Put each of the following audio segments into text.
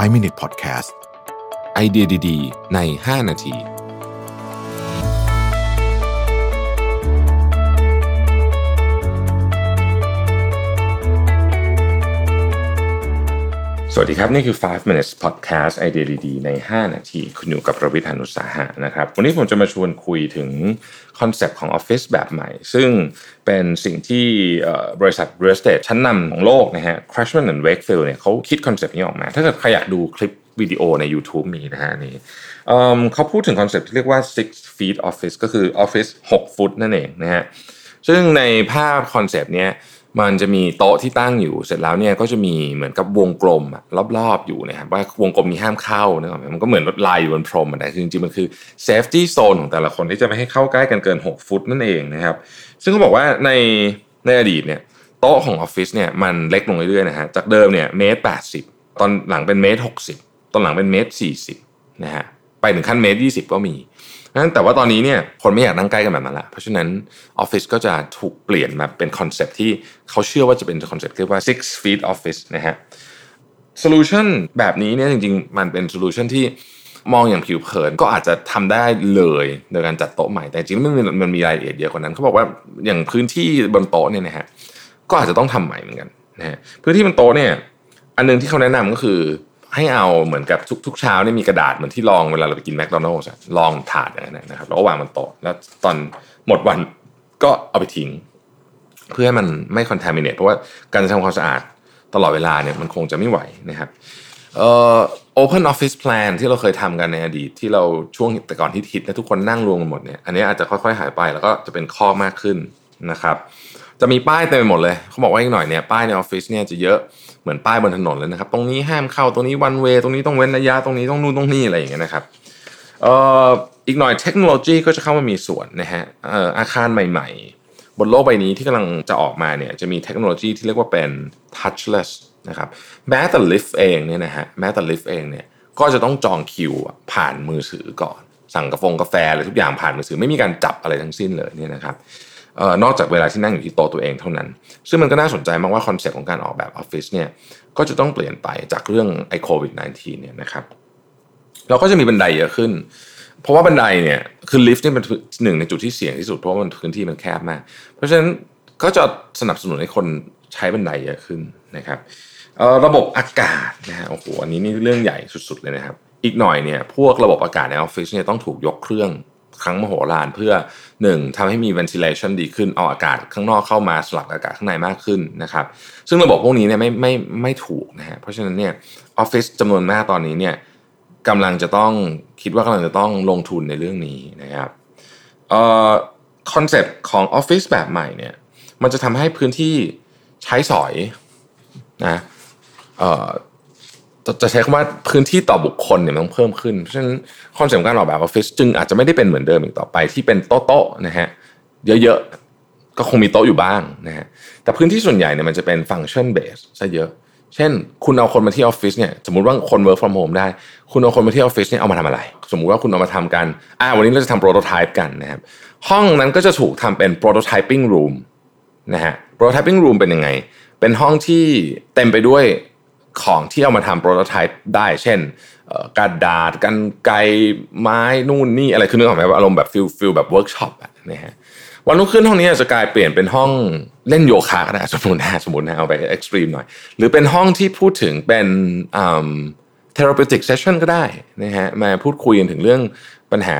5 Minute Podcast ไอเดียดี ๆ ใน 5 นาที สวัสดีครับ นี่คือ 5 minutes podcast ไอเดียดีๆใน 5 นาที คุณอยู่กับรวิศ หาญอุตสาหะนะครับ วันนี้ผมจะมาชวนคุยถึง concept ของออฟฟิศแบบใหม่ ซึ่งเป็นสิ่งที่บริษัท real estate ชั้นนำของโลกนะฮะ Cushman and Wakefield เนี่ยเขาคิด concept นี้ออกมา ถ้าเกิดใครอยากดูคลิปวิดีโอใน YouTube มีนะฮะอันนี้เอิ่มเขาพูดถึง concept ที่เรียกว่า six feet office ก็คือออฟฟิศ6ฟุตนั่นเองนะฮะซึ่งในภาพ concept เนี้ย มันจะมีโต๊ะที่ตั้งอยู่เสร็จแล้วเนี่ยก็จะมีเหมือนกับวงกลมรอบๆอยู่นะครับว่าวงกลมนี้ห้ามเข้านะครับมันก็เหมือนลายอยู่บนพรมอะแต่คือจริงๆมันคือ safety zone ของแต่ละคนที่จะไม่ให้เข้าใกล้กันเกิน 6 ฟุตนั่นเองนะครับ ซึ่งเขาบอกว่าในในอดีตเนี่ยโต๊ะของออฟฟิศเนี่ยมันเล็กลงเรื่อยๆนะฮะจากเดิมเนี่ยเมตรแปดสิบตอนหลังเป็นเมตรหกสิบตอนหลังเป็นเมตรสี่สิบนะฮะ ไปถึงขั้นเมตรยี่สิบก็มีนั้นแต่ว่าตอนนี้เนี่ยคนไม่อยากนั่งใกล้กันแบบนั้นละเพราะฉะนั้นออฟฟิศก็จะถูกเปลี่ยนมาเป็น concept ที่เขาเชื่อว่าจะเป็น concept เรียกว่า six feet office นะฮะ solution แบบนี้เนี่ยจริงๆ มันเป็น solution ที่มองอย่างผิวเผินก็อาจจะทำได้เลยโดยการจัดโต๊ะใหม่ แต่จริงๆมันมีมันมีรายละเอียดเยอะกว่านั้นเขาบอกว่าอย่างพื้นที่บนโต๊ะเนี่ยนะฮะก็อาจจะต้องทำใหม่เหมือนกันนะฮะพื้นที่บนโต๊ะเนี่ยอันหนึ่งที่เขาแนะนำก็คือ ให้เอาเหมือนกับทุกทุกเช้าเนี่ยมีกระดาษเหมือนที่รองเวลาเราไปกินแมคโดนัลล์ลองถาดอย่างนั้นนะครับแล้วก็วางบนโต๊ะแล้วตอนหมดวันก็เอาไปทิ้ง เพื่อให้มันไม่ contaminate เพราะว่าการทำความสะอาดตลอดเวลาเนี่ยมันคงจะไม่ไหวนะครับเอ่อ open office plan ที่เราเคยทำกันในอดีตที่เราช่วงแต่ก่อนที่ฮิตและทุกคนนั่งรวมกันหมดเนี่ยอันนี้อาจจะค่อยๆหายไปแล้วก็จะเป็นข้อมากขึ้นนะครับ จะมีป้ายเต็มไปหมดเลยเขาบอกว่าอีกหน่อยเนี่ยป้ายในออฟฟิศเนี่ยจะเยอะเหมือนป้ายบนถนนเลยนะครับ ตรงนี้ห้ามเข้าตรงนี้วันเวตรงนี้ต้องเว้นระยะตรงนี้ต้องนู่นต้องนี่อะไรอย่างเงี้ยนะครับเอ่ออีกหน่อยเทคโนโลยีก็จะเข้ามามีส่วนนะฮะเอ่ออาคารใหม่ ๆ บนโลกใบนี้ที่กำลังจะออกมาเนี่ยจะมีเทคโนโลยีที่เรียกว่าเป็น touchless นะครับแม้แต่ลิฟต์เองเนี่ยนะฮะแม้แต่ลิฟต์เองเนี่ยก็จะต้องจองคิวผ่านมือถือก่อน สั่งกาแฟกาแฟอะไรทุกอย่างผ่านมือถือไม่มีการจับอะไรทั้งสิ้นเลยเนี่ยนะครับ นอกจากเวลาที่นั่งอยู่ที่โต๊ะตัวเองเท่านั้น ซึ่งมันก็น่าสนใจมากว่า concept ของการออกแบบออฟฟิศเนี่ยก็จะต้องเปลี่ยนไปจากเรื่องไอโควิด -19 เนี่ยนะครับเราก็จะมีบันไดเยอะขึ้น เพราะว่าบันไดเนี่ยคือลิฟต์นี่เป็นหนึ่งในจุดที่เสี่ยงที่สุดเพราะว่ามันพื้นที่มันแคบมาก เพราะฉะนั้นก็จะสนับสนุนให้คนใช้บันไดเยอะขึ้นนะครับระบบอากาศนะฮะโอ้โหอันนี้นี่เรื่องใหญ่สุดๆเลยนะครับ อีกหน่อยเนี่ยพวกระบบอากาศในออฟฟิศเนี่ยต้องถูกยกเครื่อง ครั้งมโหฬารเพื่อหนึ่งทำให้มี ventilation ดีขึ้นเอาอากาศข้างนอกเข้ามาสลับอากาศข้างในมากขึ้นนะครับ ซึ่งระบบพวกนี้เนี่ยไม่ไม่ไม่ถูกนะฮะเพราะฉะนั้นเนี่ยออฟฟิศจำนวนมากตอนนี้เนี่ยกำลังจะต้องคิดว่ากำลังจะต้องลงทุนในเรื่องนี้นะครับเอ่อคอนเซปต์ของออฟฟิศแบบใหม่เนี่ยมันจะทำให้พื้นที่ใช้สอยนะเอ่อ จะจะใช้คำว่าพื้นที่ต่อบุคคลเนี่ยมันต้องเพิ่มขึ้น เพราะฉะนั้นคอนเซ็ปต์การออกแบบออฟฟิศจึงอาจจะไม่ได้เป็นเหมือนเดิมอีกต่อไปที่เป็นโต๊ะๆนะฮะเยอะๆ ก็คงมีโต๊ะอยู่บ้างนะฮะแต่พื้นที่ส่วนใหญ่เนี่ยมันจะเป็น function base ซะเยอะ เช่น คุณเอาคนมาที่ออฟฟิศเนี่ยสมมติว่าคน work from home ได้ คุณเอาคนมาที่ออฟฟิศเนี่ยเอามาทำอะไร สมมุติว่าคุณเอามาทำกันอ่าวันนี้เราจะทำ prototype กันนะครับห้องนั้นก็จะถูกทำเป็น prototyping room นะฮะ prototyping room เป็นยังไงเป็นห้องที่เต็มไปด้วย ของที่เอามาทำ prototype ได้ เช่นกระดาษกรรไกรไม้นู่นนี่อะไรคือนึกออกไหมอารมณ์แบบ feel feel แบบเวิร์กช็อปอะนะฮะวันรุ่งขึ้นห้องนี้จะกลายเปลี่ยนเป็นห้องเล่นโยคะก็ได้สมมตินะสมมตินะเอาไป extreme หน่อย หรือเป็นห้องที่พูดถึงเป็น therapeutic session ก็ได้นะฮะมาพูดคุยกันถึงเรื่องปัญหา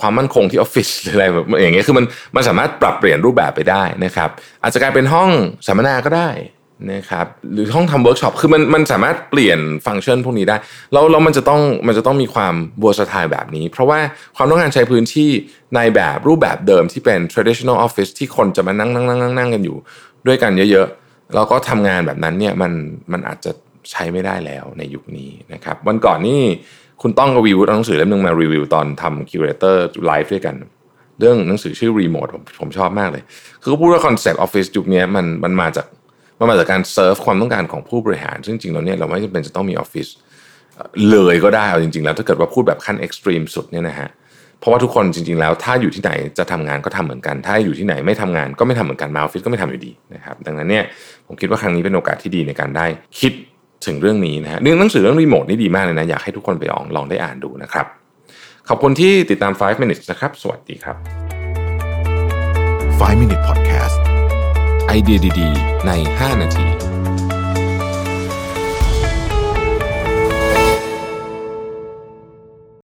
ความมั่นคงที่ออฟฟิศหรืออะไรแบบอย่างเงี้ยคือมันมันสามารถปรับเปลี่ยนรูปแบบไปได้นะครับ อาจจะกลายเป็นห้องสัมมนาก็ได้ นะครับหรือห้องทำเวิร์กช็อปคือมันมันสามารถเปลี่ยนฟังก์ชันพวกนี้ได้แล้วแล้วมันจะต้องมันจะต้องมีความ versatile แบบนี้ เพราะว่าความต้องการใช้พื้นที่ในแบบรูปแบบเดิมที่เป็น traditional office ที่คนจะมานั่งนั่งนั่งนั่งนั่งกันอยู่ด้วยกันเยอะๆแล้วก็ทำงานแบบนั้นเนี่ยมันมันอาจจะใช้ไม่ได้แล้วในยุคนี้นะครับวันก่อนนี่คุณต้องกับวิวเอาหนังสือเล่มนึงมารีวิวตอนทำ curator live ด้วยกันเรื่องหนังสือชื่อรีโมทผมผมชอบมากเลย คือเขาพูดว่าคอนเซปต์ออฟฟิศยุคนี้มันมันมาจาก มันมาจากการเซิร์ฟความต้องการของผู้บริหาร ซึ่งจริงๆเราเนี่ยเราไม่จำเป็นจะต้องมีออฟฟิศเลยก็ได้เอาจริง ๆ แล้วถ้าเกิดว่าพูดแบบขั้น extreme สุดเนี่ยนะฮะเพราะว่าทุกคนจริง ๆ แล้ว ถ้าอยู่ที่ไหนจะทำงานก็ทำเหมือนกัน ถ้าอยู่ที่ไหนไม่ทำงานก็ไม่ทำเหมือนกันมาออฟฟิศก็ไม่ทำอยู่ดีนะครับดังนั้นเนี่ยผมคิดว่าครั้งนี้เป็นโอกาสที่ดีในการได้คิดถึงเรื่องนี้นะฮะเรื่องหนังสือเรื่องรีโมทนี่ดีมากเลยนะอยากให้ทุกคนไปลองลองได้อ่านดูนะครับขอบคุณที่ติดตาม 5 minutes นะครับ สวัสดีครับ 5 minute podcast ไอเดียดี ๆ ใน 5 นาที